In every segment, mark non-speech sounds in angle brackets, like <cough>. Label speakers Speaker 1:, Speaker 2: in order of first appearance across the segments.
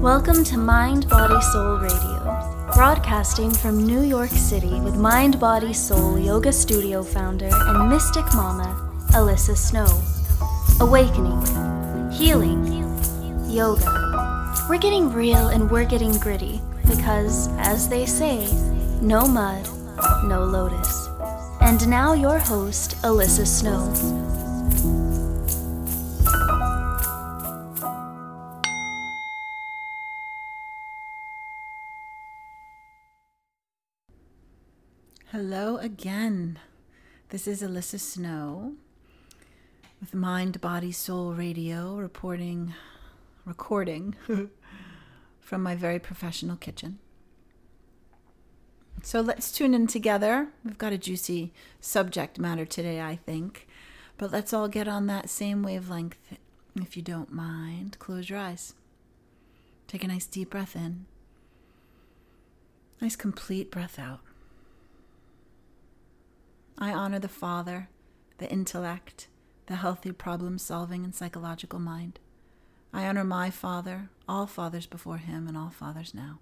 Speaker 1: Welcome to Mind Body Soul Radio, broadcasting from New York City with Mind Body Soul Yoga Studio founder and mystic mama, Alyssa Snow. Awakening, healing, yoga. We're getting real and we're getting gritty because, as they say, no mud, no lotus. And now, your host, Alyssa Snow.
Speaker 2: Hello again. This is Alyssa Snow with Mind Body Soul Radio reporting recording <laughs> from my very professional kitchen. So let's tune in together. We've got a juicy subject matter today, I think. But let's all get on that same wavelength. If you don't mind, close your eyes. Take a nice deep breath in. Nice complete breath out. I honor the Father, the intellect, the healthy problem solving and psychological mind. I honor my Father, all fathers before him, and all fathers now.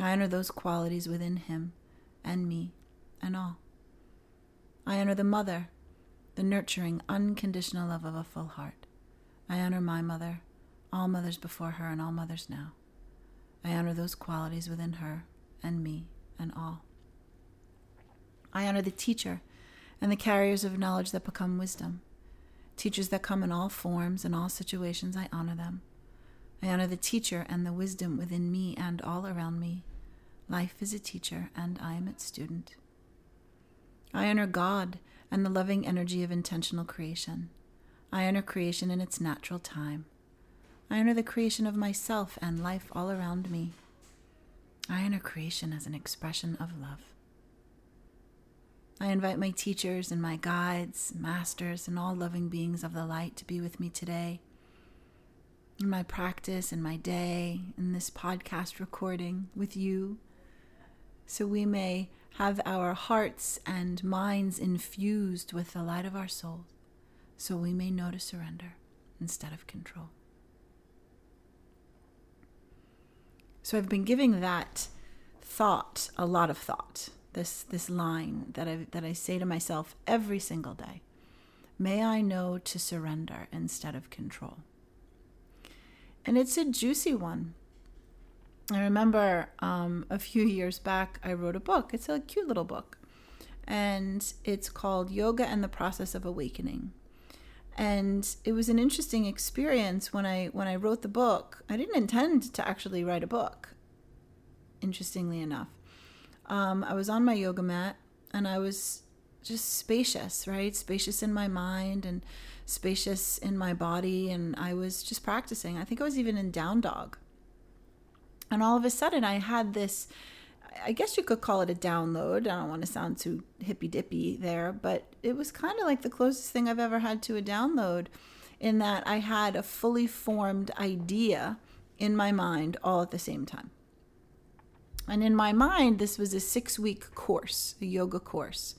Speaker 2: I honor those qualities within him and me and all. I honor the mother, the nurturing, unconditional love of a full heart. I honor my mother, all mothers before her, and all mothers now. I honor those qualities within her and me and all. I honor the teacher and the carriers of knowledge that become wisdom. Teachers that come in all forms and all situations, I honor them. I honor the teacher and the wisdom within me and all around me. Life is a teacher, and I am its student. I honor God and the loving energy of intentional creation. I honor creation in its natural time. I honor the creation of myself and life all around me. I honor creation as an expression of love. I invite my teachers and my guides, masters, and all loving beings of the light to be with me today. In my practice, in my day, in this podcast recording with you, so we may have our hearts and minds infused with the light of our soul, so we may know to surrender instead of control. So I've been giving that thought a lot of thought this this line that I that I say to myself every single day. May I know to surrender instead of control. And it's a juicy one. I remember um, a few years back, I wrote a book. It's a cute little book. And it's called Yoga and the Process of Awakening. And it was an interesting experience when I when I wrote the book. I didn't intend to actually write a book, interestingly enough um, I was on my yoga mat and I was just spacious, right? Spacious in my mind and spacious in my body. And I was just practicing. I think I was even in down dog. And all of a sudden, I had this I guess you could call it a download. I don't want to sound too hippy dippy there, but it was kind of like the closest thing I've ever had to a download in that I had a fully formed idea in my mind all at the same time. And in my mind, this was a six week course, a yoga course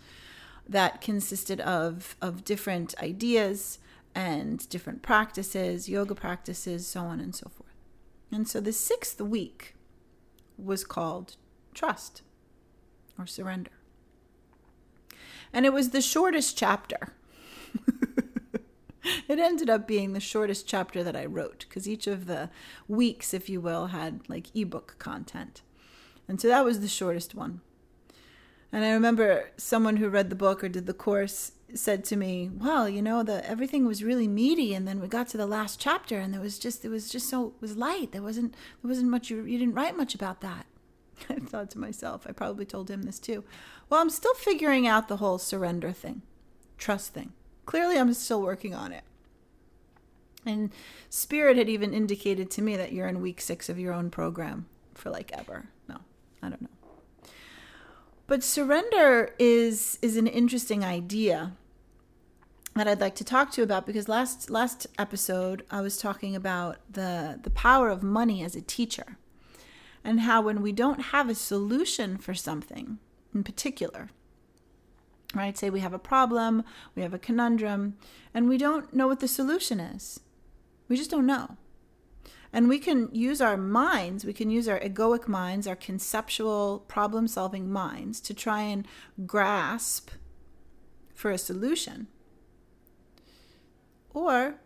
Speaker 2: that consisted of, of different ideas and different practices, yoga practices, so on and so forth. And so the sixth week was called trust or surrender. And it was the shortest chapter. <laughs> it ended up being the shortest chapter that I wrote because each of the weeks, if you will, had like ebook content. And so that was the shortest one. And I remember someone who read the book or did the course said to me, "Well, you know, the everything was really meaty, and then we got to the last chapter, and there was just it was just so it was light. There wasn't there wasn't much you, you didn't write much about that." <laughs> I thought to myself, I probably told him this too. Well, I'm still figuring out the whole surrender thing, trust thing. Clearly, I'm still working on it. And Spirit had even indicated to me that you're in week six of your own program for like ever. I don't know. But surrender is is an interesting idea that I'd like to talk to you about because last last episode I was talking about the the power of money as a teacher and how when we don't have a solution for something in particular right? Say we have a problem we have a conundrum and we don't know what the solution is. We just don't know And we can use our minds, we can use our egoic minds, our conceptual problem solving minds to try and grasp for a solution. Or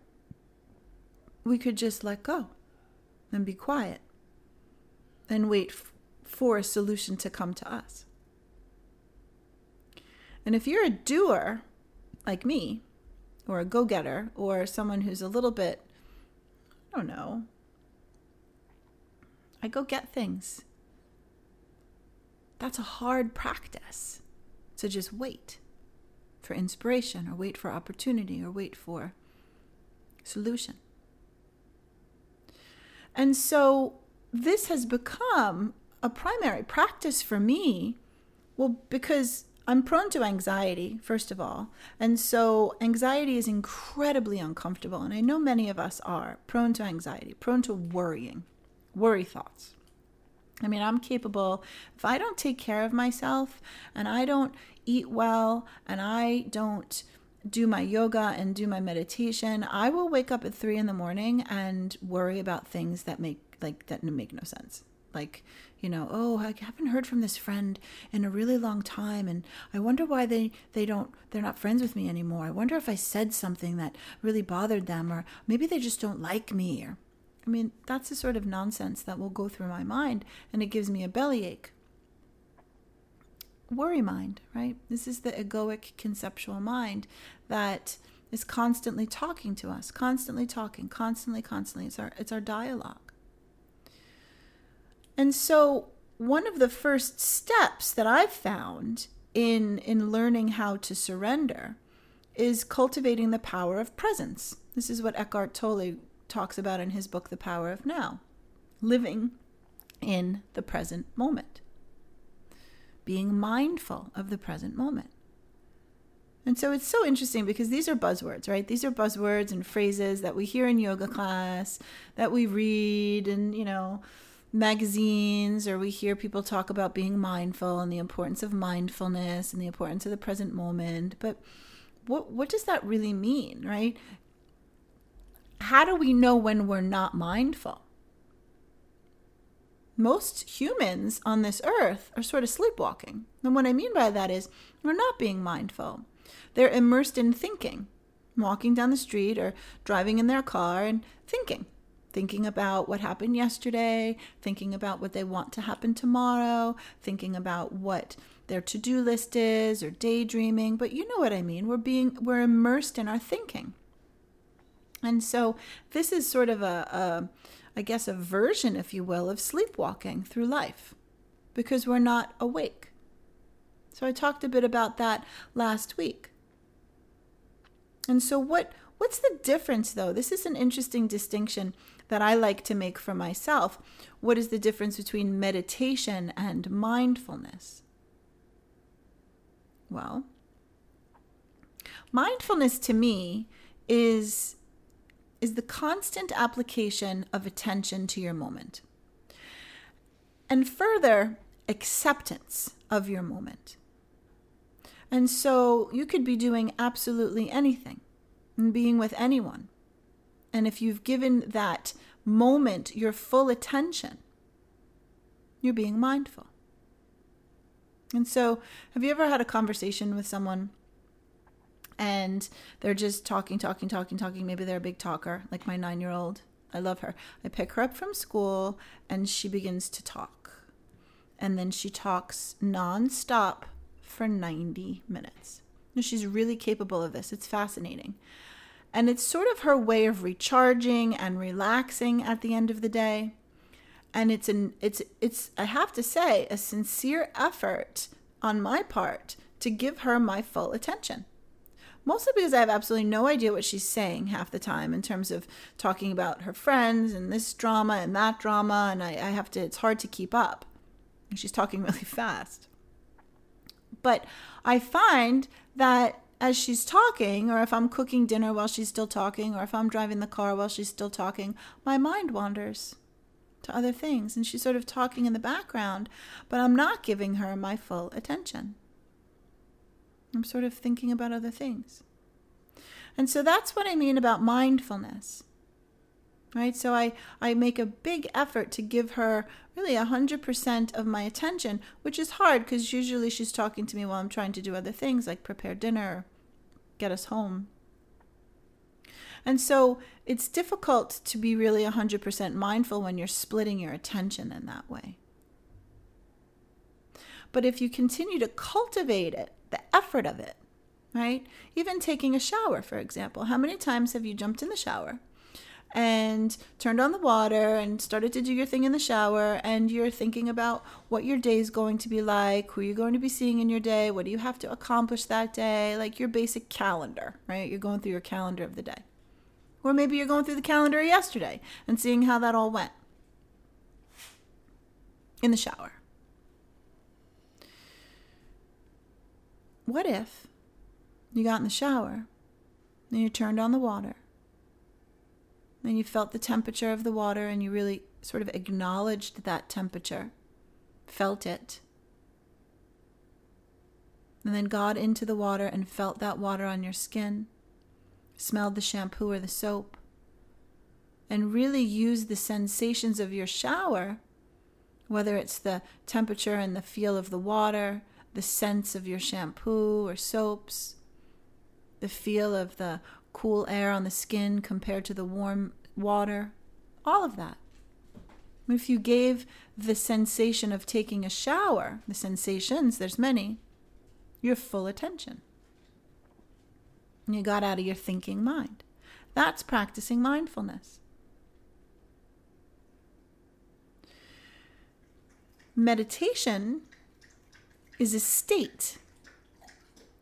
Speaker 2: we could just let go and be quiet and wait f- for a solution to come to us. And if you're a doer like me, or a go getter, or someone who's a little bit, I don't know, I go get things. That's a hard practice to just wait for inspiration, or wait for opportunity, or wait for solution. And so this has become a primary practice for me. Well, because I'm prone to anxiety, first of all. And so anxiety is incredibly uncomfortable. And I know many of us are prone to anxiety, prone to worrying, worry thoughts. I mean, I'm capable, if I don't take care of myself and I don't eat well and I don't do my yoga and do my meditation, I will wake up at three in the morning and worry about things that make like that make no sense. Like, you know, oh, I haven't heard from this friend in a really long time, and I wonder why they they don't they're not friends with me anymore. I wonder if I said something that really bothered them, or maybe they just don't like me. Or, I mean, that's the sort of nonsense that will go through my mind, and it gives me a bellyache worry mind, right? This is the egoic conceptual mind that is constantly talking to us, constantly talking, constantly, constantly. It's our it's our dialogue. And so one of the first steps that I've found in in learning how to surrender is cultivating the power of presence. This is what Eckhart Tolle talks about in his book The Power of Now. Living in the present moment being mindful of the present moment. And so it's so interesting because these are buzzwords, right? These are buzzwords and phrases that we hear in yoga class, that we read in, you know, magazines, or we hear people talk about being mindful and the importance of mindfulness and the importance of the present moment. But what what does that really mean, right? How do we know when we're not mindful? most humans on this earth are sort of sleepwalking. And what I mean by that is they're not being mindful. They're immersed in thinking, walking down the street or driving in their car and thinking, thinking about what happened yesterday, thinking about what they want to happen tomorrow, thinking about what their to-do list is or daydreaming, but you know what I mean. We're being we're immersed in our thinking. And so this is sort of a, a I guess, a version, if you will, of sleepwalking through life because we're not awake. So I talked a bit about that last week. And so what what's the difference though? This is an interesting distinction that I like to make for myself. What is the difference between meditation and mindfulness? Well, mindfulness to me is is the constant application of attention to your moment. And further, acceptance of your moment. And so you could be doing absolutely anything and being with anyone. And if you've given that moment your full attention, you're being mindful. And so, have you ever had a conversation with someone and they're just talking, talking, talking, talking. Maybe they're a big talker, like my nine year old. I love her. I pick her up from school and she begins to talk. And then she talks nonstop for 90 minutes. she's really capable of this. It's fascinating. And it's sort of her way of recharging and relaxing at the end of the day. And it's an it's it's I have to say a sincere effort on my part to give her my full attention mostly because I have absolutely no idea what she's saying half the time in terms of talking about her friends and this drama and that drama. And I, I have to, it's hard to keep up. And she's talking <laughs> really fast. But I find that as she's talking, or if I'm cooking dinner while she's still talking, or if I'm driving the car while she's still talking, my mind wanders to other things. And she's sort of talking in the background, but I'm not giving her my full attention. I'm sort of thinking about other things. And so that's what I mean about mindfulness. right? So I, I make a big effort to give her really 100% of my attention, which is hard because usually she's talking to me while I'm trying to do other things like prepare dinner, get us home. And so it's difficult to be really 100% mindful when you're splitting your attention in that way. But if you continue to cultivate it, the effort of it, right? Even taking a shower, for example. How many times have you jumped in the shower and turned on the water and started to do your thing in the shower and you're thinking about what your day is going to be like, who you're going to be seeing in your day, what do you have to accomplish that day, like your basic calendar, right? You're going through your calendar of the day. Or maybe you're going through the calendar yesterday and seeing how that all went in the shower. What if you got in the shower and you turned on the water and you felt the temperature of the water and you really sort of acknowledged that temperature, felt it, and then got into the water and felt that water on your skin, smelled the shampoo or the soap, and really used the sensations of your shower, whether it's the temperature and the feel of the water, the sense of your shampoo or soaps, the feel of the cool air on the skin compared to the warm water, all of that. If you gave the sensation of taking a shower, the sensations, there's many, your full attention. You got out of your thinking mind. That's practicing mindfulness. Meditation is a state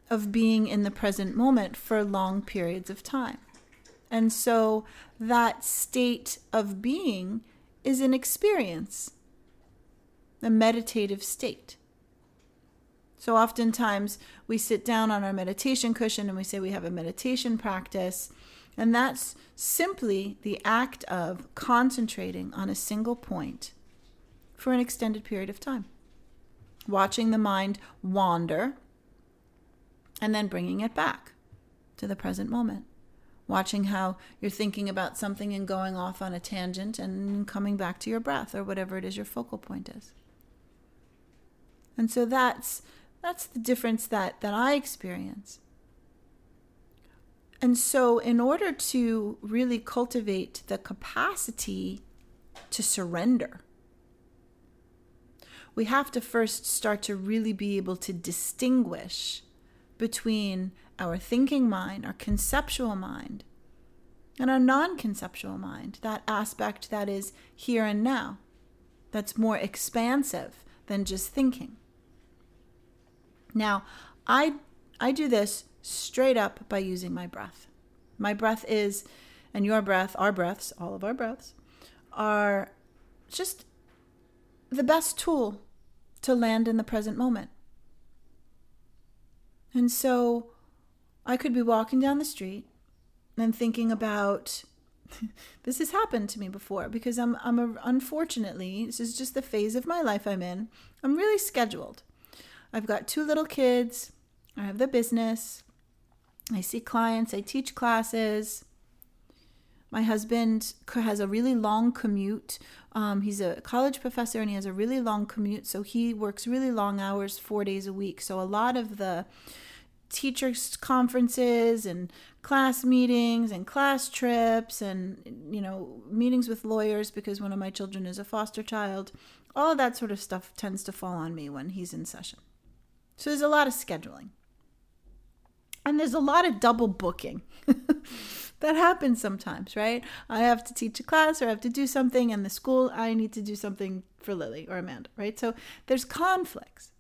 Speaker 2: of being in the present moment for long periods of time. And so that state of being is an experience, a meditative state. So oftentimes we sit down on our meditation cushion and we say we have a meditation practice. And that's simply the act of concentrating on a single point for an extended period of time, watching the mind wander and then bringing it back to the present moment. Watching how you're thinking about something and going off on a tangent and coming back to your breath or whatever it is your focal point is. And so that's that's the difference that that I experience. And so in order to really cultivate the capacity to surrender, we have to first start to really be able to distinguish between our thinking mind, our conceptual mind, and our non conceptual mind, that aspect that is here and now, that's more expansive than just thinking. Now, I, I do this straight up by using my breath. My breath is, and your breath, our breaths, all of our breaths, are just the best tool to land in the present moment. And so I could be walking down the street and thinking about <laughs> this has happened to me before because I'm I'm a, unfortunately this is just the phase of my life I'm in. I'm really scheduled. I've got two little kids. I have the business. I see clients, I teach classes. My husband has a really long commute. Um, he's a college professor and he has a really long commute, so he works really long hours, four days a week. So a lot of the teachers conferences and class meetings and class trips and you know meetings with lawyers because one of my children is a foster child all of that sort of stuff tends to fall on me when he's in session. So there's a lot of scheduling. And there's a lot of double booking <laughs> that happens sometimes right i have to teach a class or i have to do something and the school i need to do something for lily or amanda right so there's conflicts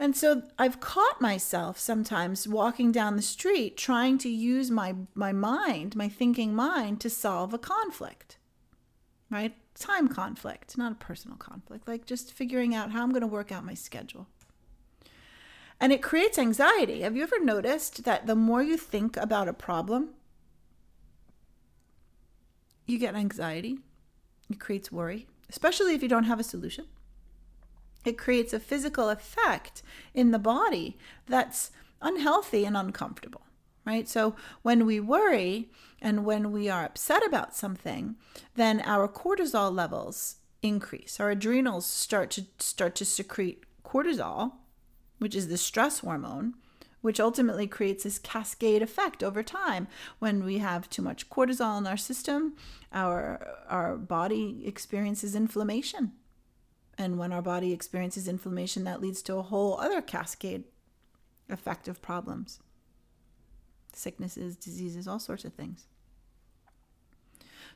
Speaker 2: and so I've caught myself sometimes walking down the street trying to use my, my mind, my thinking mind, to solve a conflict, right? Time conflict, not a personal conflict, like just figuring out how I'm going to work out my schedule. And it creates anxiety. Have you ever noticed that the more you think about a problem, you get anxiety? It creates worry, especially if you don't have a solution it creates a physical effect in the body that's unhealthy and uncomfortable right? So when we worry and when we are upset about something, then our cortisol levels increase. Our adrenals start to start to secrete cortisol, which is the stress hormone, which ultimately creates this cascade effect over time. When we have too much cortisol in our system, our our body experiences inflammation. And when our body experiences inflammation, that leads to a whole other cascade effect of problems. Sicknesses, diseases, all sorts of things.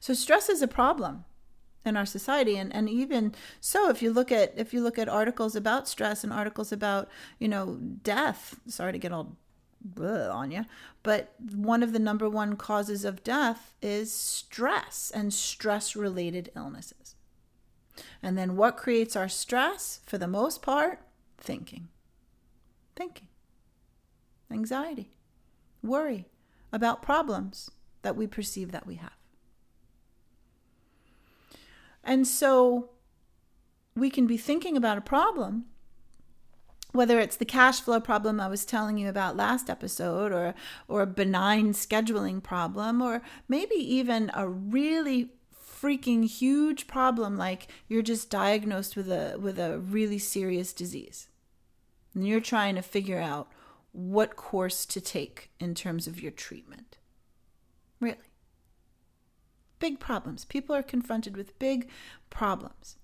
Speaker 2: So stress is a problem in our society. And, and even so if you look at if you look at articles about stress and articles about you know death sorry to get all on you but one of the number one causes of death is stress and stress related illnesses. And then what creates our stress? For the most part thinking. Thinking. Anxiety. Worry about problems that we perceive that we have and so we can be thinking about a problem, whether it's the cash flow problem I was telling you about last episode, or, or a benign scheduling problem, or maybe even a really freaking huge problem like you're just diagnosed with a with a really serious disease. And you're trying to figure out what course to take in terms of your treatment. Really big problems. People are confronted with big problems.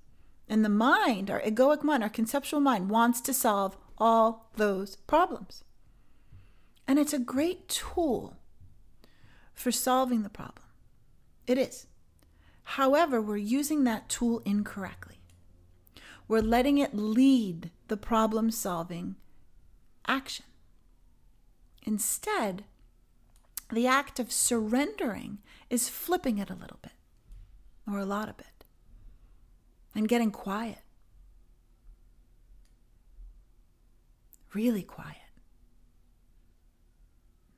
Speaker 2: And the mind, our egoic mind, our conceptual mind, wants to solve all those problems. And it's a great tool for solving the problem. It is. However, we're using that tool incorrectly. We're letting it lead the problem solving action. Instead, the act of surrendering is flipping it a little bit or a lot of it and getting quiet. Really quiet.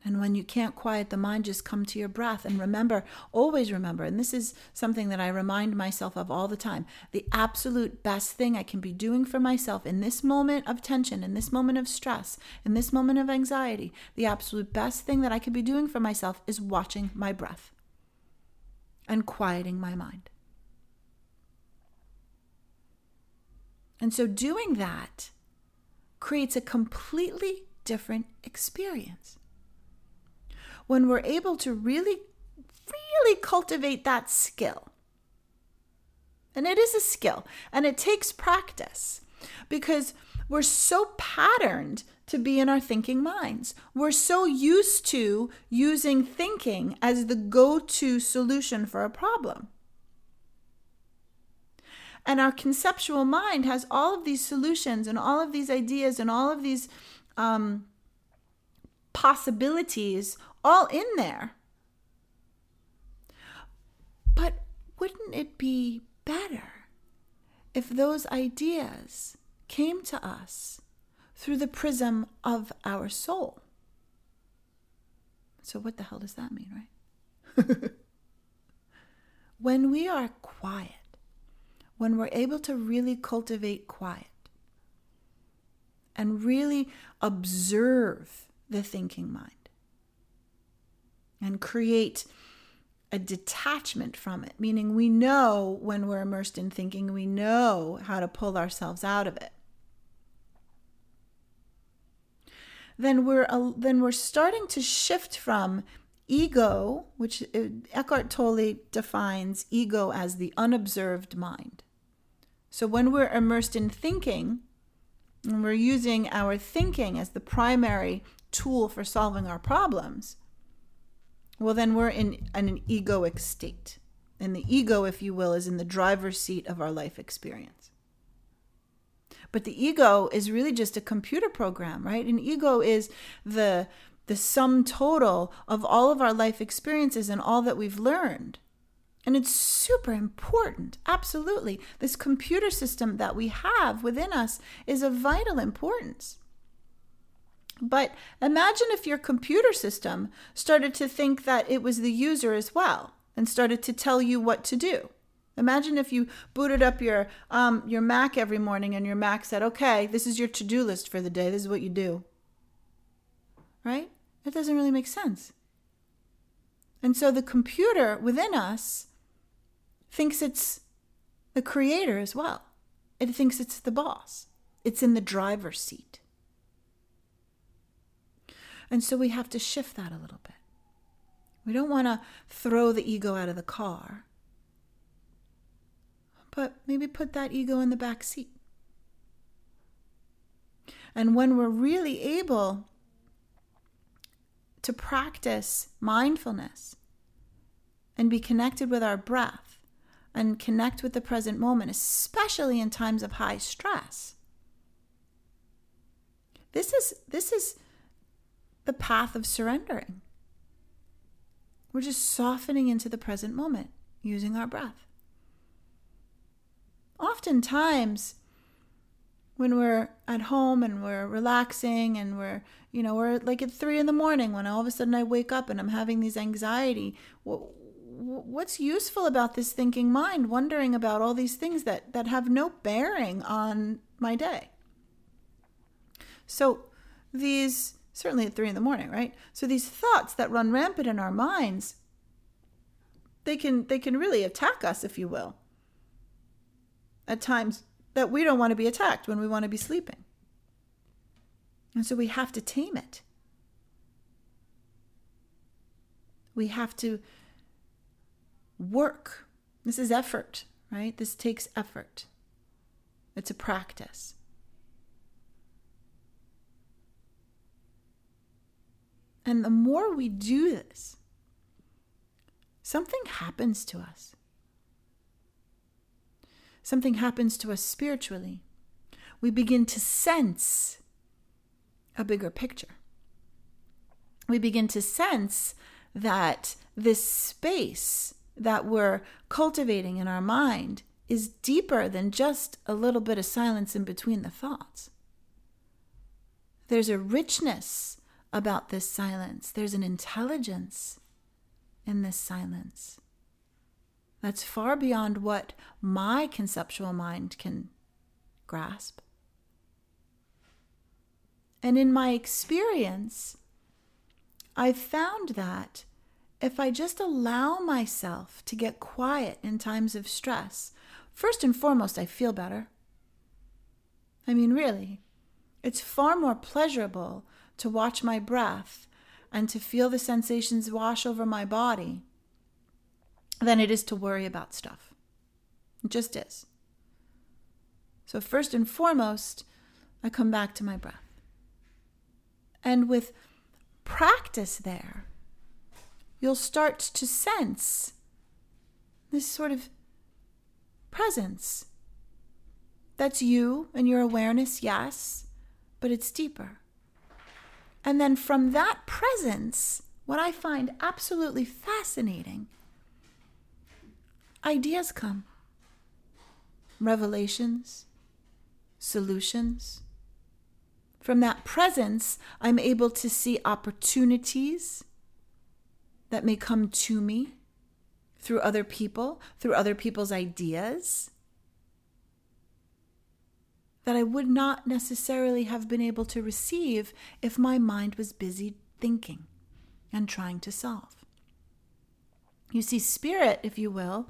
Speaker 2: And when you can't quiet the mind, just come to your breath. And remember, always remember, and this is something that I remind myself of all the time the absolute best thing I can be doing for myself in this moment of tension, in this moment of stress, in this moment of anxiety, the absolute best thing that I can be doing for myself is watching my breath and quieting my mind. And so doing that creates a completely different experience when we're able to really, really cultivate that skill. And it is a skill and it takes practice because we're so patterned to be in our thinking minds. We're so used to using thinking as the go to solution for a problem. And our conceptual mind has all of these solutions and all of these ideas and all of these um, possibilities all in there. But wouldn't it be better if those ideas came to us through the prism of our soul? So, what the hell does that mean, right? <laughs> when we are quiet, when we're able to really cultivate quiet and really observe the thinking mind, and create a detachment from it, meaning we know when we're immersed in thinking, we know how to pull ourselves out of it. Then we're then we're starting to shift from ego, which uh, Eckhart Tolle defines ego as the unobserved mind. So when we're immersed in thinking, and we're using our thinking as the primary tool for solving our problems, well, then we're in, an egoic state. And the ego, if you will, is in the driver's seat of our life experience. But the ego is really just a computer program, right? An ego is the the sum total of all of our life experiences and all that we've learned. And it's super important. Absolutely. This computer system that we have within us is of vital importance. But imagine if your computer system started to think that it was the user as well and started to tell you what to do. Imagine if you booted up your um, your Mac every morning and your Mac said, "Okay, this is your to-do list for the day. This is what you do." Right? That doesn't really make sense. And so the computer within us thinks it's the creator as well. It thinks it's the boss, it's in the driver's seat. And so we have to shift that a little bit. We don't want to throw the ego out of the car, but maybe put that ego in the back seat. And when we're really able to practice mindfulness and be connected with our breath and connect with the present moment, especially in times of high stress. This is this is the path of surrendering. We're just softening into the present moment using our breath. Oftentimes, when we're at home and we're relaxing and we're you know we're like at three in the morning when all of a sudden i wake up and i'm having these anxiety what's useful about this thinking mind wondering about all these things that that have no bearing on my day so these certainly at three in the morning right so these thoughts that run rampant in our minds they can they can really attack us if you will at times that we don't want to be attacked when we want to be sleeping. And so we have to tame it. We have to work. This is effort, right? This takes effort. It's a practice. And the more we do this, something happens to us something happens to us spiritually. We begin to sense a bigger picture. We begin to sense that this space that we're cultivating in our mind is deeper than just a little bit of silence in between the thoughts. There's a richness about this silence, there's an intelligence in this silence that's far beyond what my conceptual mind can grasp. And in my experience, I've found that if I just allow myself to get quiet in times of stress, first and foremost, I feel better. I mean, really, it's far more pleasurable to watch my breath and to feel the sensations wash over my body than it is to worry about stuff. It just is. So, first and foremost, I come back to my breath. And with practice there, you'll start to sense this sort of presence. That's you and your awareness, yes, but it's deeper. And then from that presence, what I find absolutely fascinating ideas come revelations, solutions. From that presence, I'm able to see opportunities that may come to me through other people, through other people's ideas that I would not necessarily have been able to receive if my mind was busy thinking and trying to solve. You see, spirit, if you will,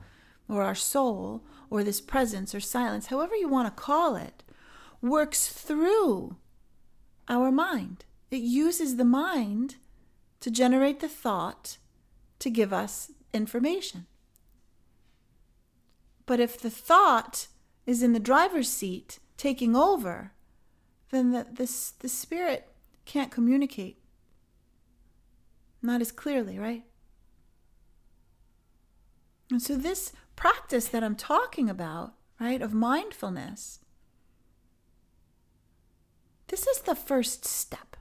Speaker 2: or our soul or this presence or silence, however you want to call it, works through our mind. It uses the mind to generate the thought to give us information. But if the thought is in the driver's seat taking over, then the, the, the spirit can't communicate. Not as clearly, right? And so this practice that I'm talking about, right, of mindfulness, this is the first step.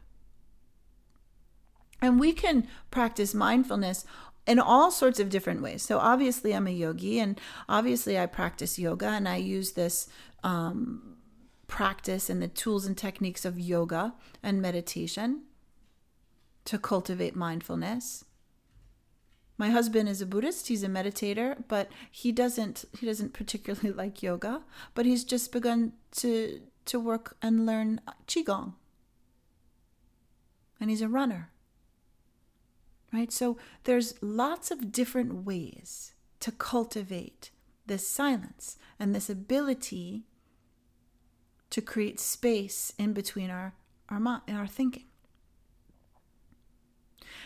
Speaker 2: And we can practice mindfulness in all sorts of different ways. So, obviously, I'm a yogi, and obviously, I practice yoga, and I use this um, practice and the tools and techniques of yoga and meditation to cultivate mindfulness my husband is a buddhist he's a meditator but he doesn't he doesn't particularly <laughs> like yoga but he's just begun to to work and learn qigong and he's a runner right? So there's lots of different ways to cultivate this silence and this ability to create space in between our our, in our thinking.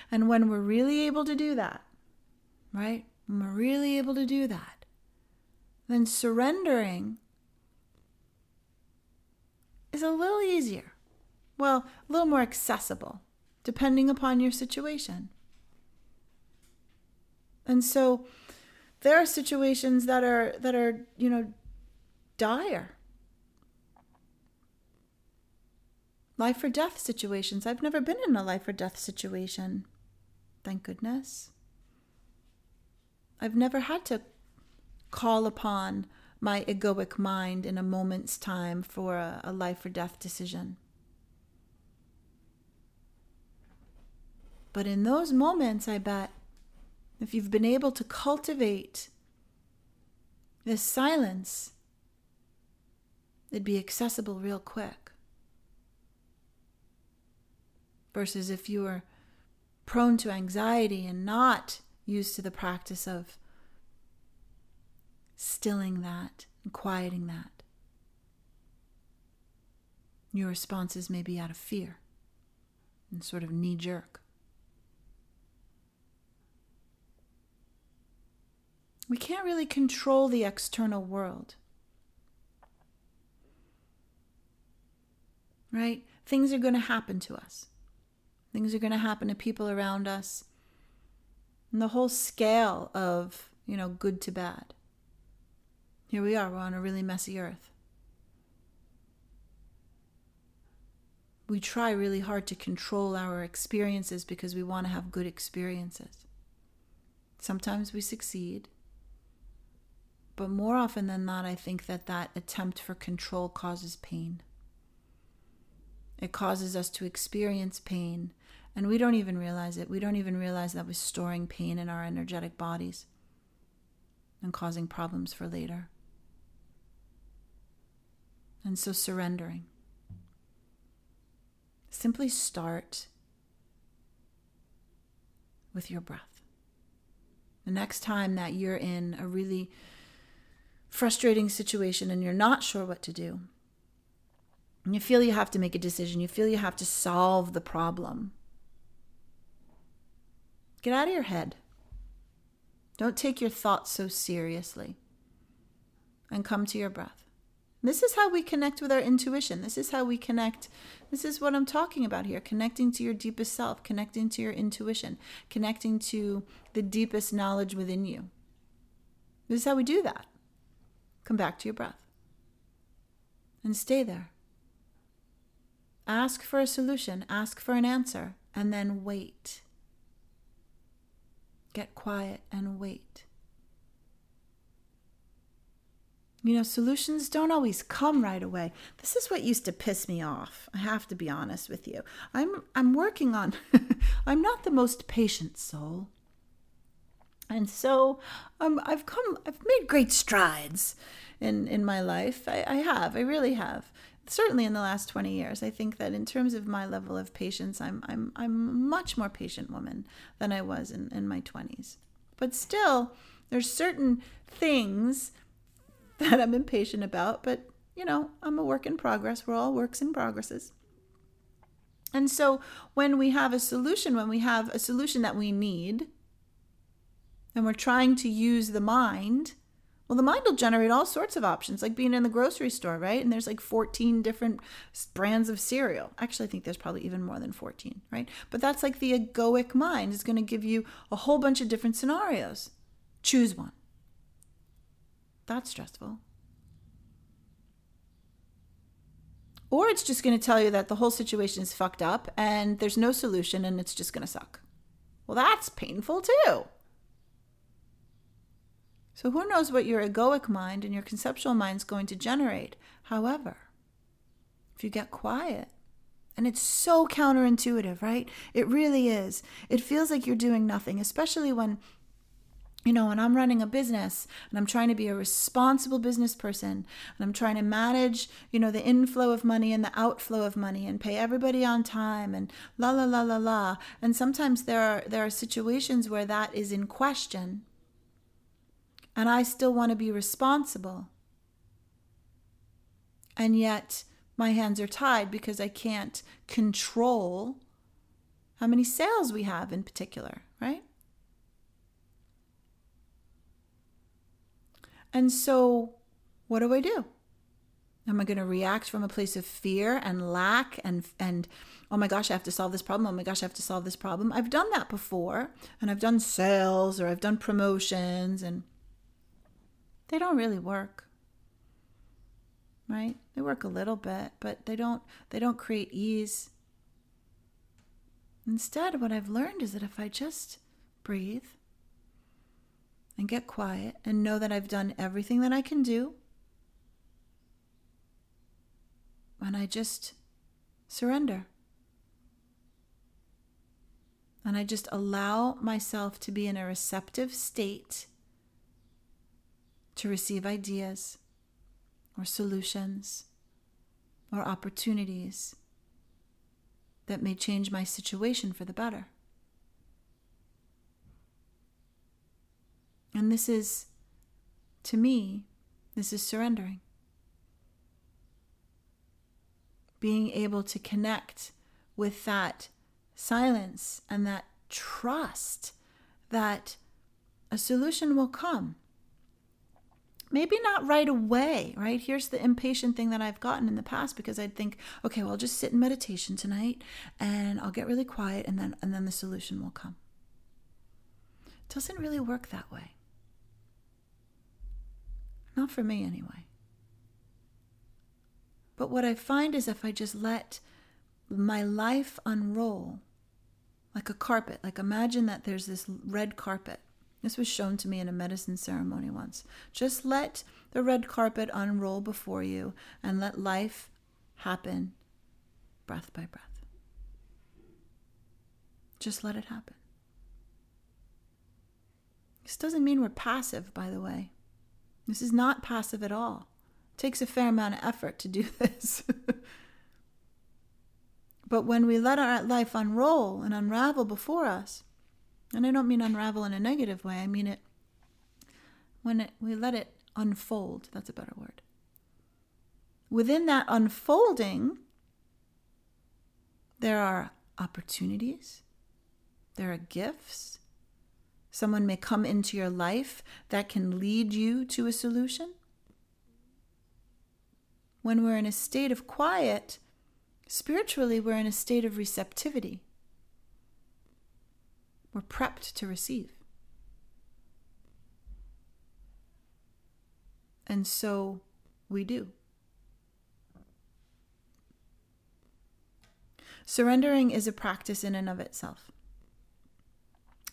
Speaker 2: And when we're really able to do that, right? When we're really able to do that, then surrendering is a little easier. Well, a little more accessible, depending upon your situation. And so there are situations that are that are, you know, dire. Life or death situations. I've never been in a life or death situation. Thank goodness. I've never had to call upon my egoic mind in a moment's time for a, a life or death decision. But in those moments, I bet if you've been able to cultivate this silence, it'd be accessible real quick. Versus if you are prone to anxiety and not used to the practice of stilling that and quieting that, your responses may be out of fear and sort of knee jerk. We can't really control the external world. Right? Things are going to happen to us. Things are going to happen to people around us. And the whole scale of, you know, good to bad. Here we are, we're on a really messy earth. We try really hard to control our experiences because we want to have good experiences. Sometimes we succeed, but more often than not, I think that that attempt for control causes pain. It causes us to experience pain, and we don't even realize it. We don't even realize that we're storing pain in our energetic bodies and causing problems for later. And so, surrendering. Simply start with your breath. The next time that you're in a really frustrating situation and you're not sure what to do, and you feel you have to make a decision, you feel you have to solve the problem, get out of your head. Don't take your thoughts so seriously and come to your breath. This is how we connect with our intuition. This is how we connect. This is what I'm talking about here connecting to your deepest self, connecting to your intuition, connecting to the deepest knowledge within you. This is how we do that. Come back to your breath and stay there. Ask for a solution, ask for an answer, and then wait. Get quiet and wait. You know, solutions don't always come right away. This is what used to piss me off. I have to be honest with you. I'm I'm working on <laughs> I'm not the most patient soul. And so um, I've come, I've made great strides in, in my life. I, I have, I really have. Certainly in the last 20 years, I think that in terms of my level of patience, I'm, I'm, I'm a much more patient woman than I was in, in my 20s. But still, there's certain things <laughs> that I'm impatient about, but you know, I'm a work in progress. We're all works in progresses. And so when we have a solution, when we have a solution that we need, and we're trying to use the mind, well, the mind will generate all sorts of options, like being in the grocery store, right? And there's like 14 different brands of cereal. Actually, I think there's probably even more than 14, right? But that's like the egoic mind is going to give you a whole bunch of different scenarios. Choose one. That's stressful. Or it's just going to tell you that the whole situation is fucked up and there's no solution and it's just going to suck. Well, that's painful too. So who knows what your egoic mind and your conceptual mind is going to generate. However, if you get quiet, and it's so counterintuitive, right? It really is. It feels like you're doing nothing, especially when you know, when I'm running a business and I'm trying to be a responsible business person and I'm trying to manage, you know, the inflow of money and the outflow of money and pay everybody on time and la la la la la. And sometimes there are there are situations where that is in question. And I still want to be responsible. And yet my hands are tied because I can't control how many sales we have in particular, right? And so, what do I do? Am I going to react from a place of fear and lack and and oh my gosh, I have to solve this problem. Oh my gosh, I have to solve this problem. I've done that before, and I've done sales or I've done promotions and they don't really work. Right? They work a little bit, but they don't they don't create ease. Instead, what I've learned is that if I just breathe and get quiet and know that I've done everything that I can do. And I just surrender. And I just allow myself to be in a receptive state to receive ideas or solutions or opportunities that may change my situation for the better. And this is, to me, this is surrendering. Being able to connect with that silence and that trust that a solution will come. Maybe not right away, right? Here's the impatient thing that I've gotten in the past because I'd think, okay, well, I'll just sit in meditation tonight and I'll get really quiet and then and then the solution will come. It doesn't really work that way. Not for me, anyway. But what I find is if I just let my life unroll like a carpet, like imagine that there's this red carpet. This was shown to me in a medicine ceremony once. Just let the red carpet unroll before you and let life happen breath by breath. Just let it happen. This doesn't mean we're passive, by the way. This is not passive at all. It takes a fair amount of effort to do <laughs> this. but when we let our life unroll and unravel before us, and I don't mean unravel in a negative way, I mean it when it, we let it unfold. That's a better word. Within that unfolding, there are opportunities, there are gifts, Someone may come into your life that can lead you to a solution. When we're in a state of quiet, spiritually, we're in a state of receptivity. We're prepped to receive. And so we do. Surrendering is a practice in and of itself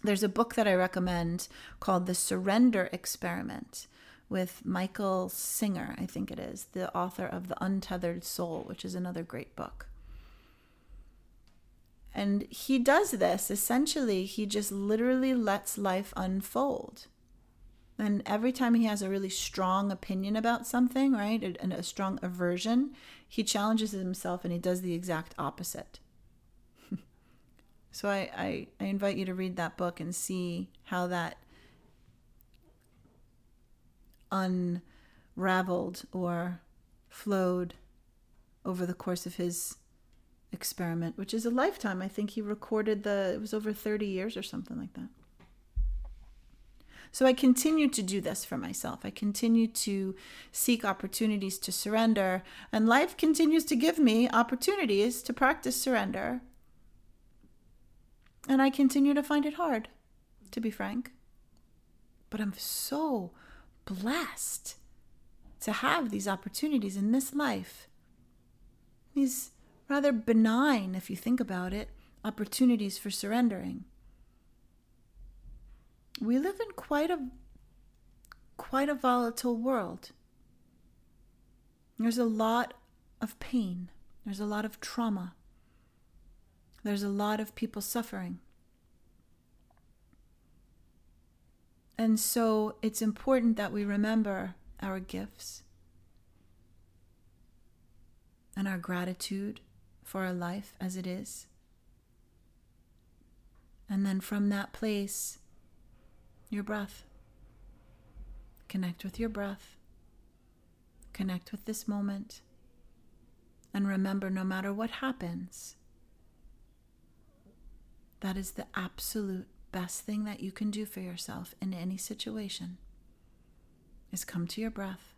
Speaker 2: there's a book that I recommend called The Surrender Experiment with Michael Singer, I think it is, the author of The Untethered Soul, which is another great book. And he does this essentially, he just literally lets life unfold. And every time he has a really strong opinion about something, right, and a strong aversion, he challenges himself and he does the exact opposite. <laughs> So I, I, I invite you to read that book and see how that unraveled or flowed over the course of his experiment, which is a lifetime. I think he recorded the, it was over 30 years or something like that. So I continue to do this for myself. I continue to seek opportunities to surrender, and life continues to give me opportunities to practice surrender and I continue to find it hard, to be frank. But I'm so blessed to have these opportunities in this life. These rather benign, if you think about it, opportunities for surrendering. We live in quite a quite a volatile world. There's a lot of pain. There's a lot of trauma. There's a lot of people suffering. And so it's important that we remember our gifts and our gratitude for our life as it is. And then from that place, your breath. Connect with your breath. Connect with this moment. And remember no matter what happens, that is the absolute best thing that you can do for yourself in any situation is come to your breath.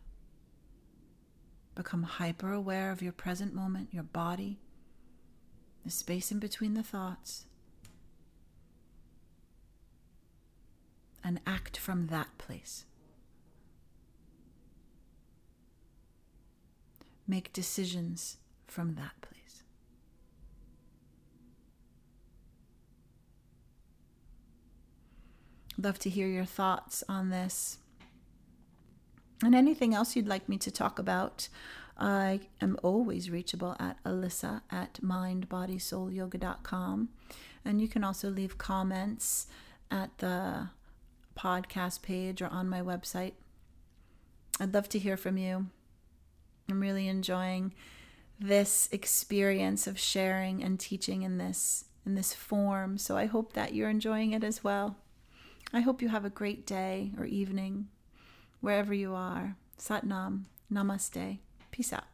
Speaker 2: Become hyper aware of your present moment, your body, the space in between the thoughts, and act from that place. Make decisions from that place. Love to hear your thoughts on this. And anything else you'd like me to talk about, I am always reachable at alyssa at mindbodysoulyoga.com. And you can also leave comments at the podcast page or on my website. I'd love to hear from you. I'm really enjoying this experience of sharing and teaching in this in this form. So I hope that you're enjoying it as well. I hope you have a great day or evening wherever you are. Sat Nam. Namaste. Peace out.